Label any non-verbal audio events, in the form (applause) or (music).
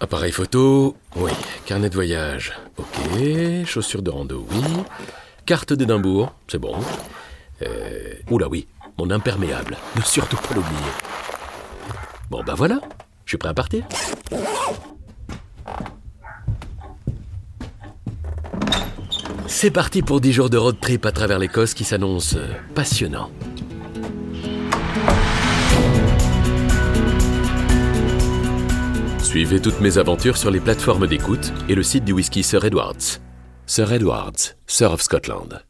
Appareil photo, oui. Carnet de voyage, ok. Chaussures de rando, oui. Carte d'Édimbourg, c'est bon. Euh... Oula oui, mon imperméable. (laughs) Ne surtout pas l'oublier. Bon ben voilà, je suis prêt à partir. C'est parti pour 10 jours de road trip à travers l'Écosse qui s'annonce passionnant. Suivez toutes mes aventures sur les plateformes d'écoute et le site du whisky Sir Edwards. Sir Edwards, Sir of Scotland.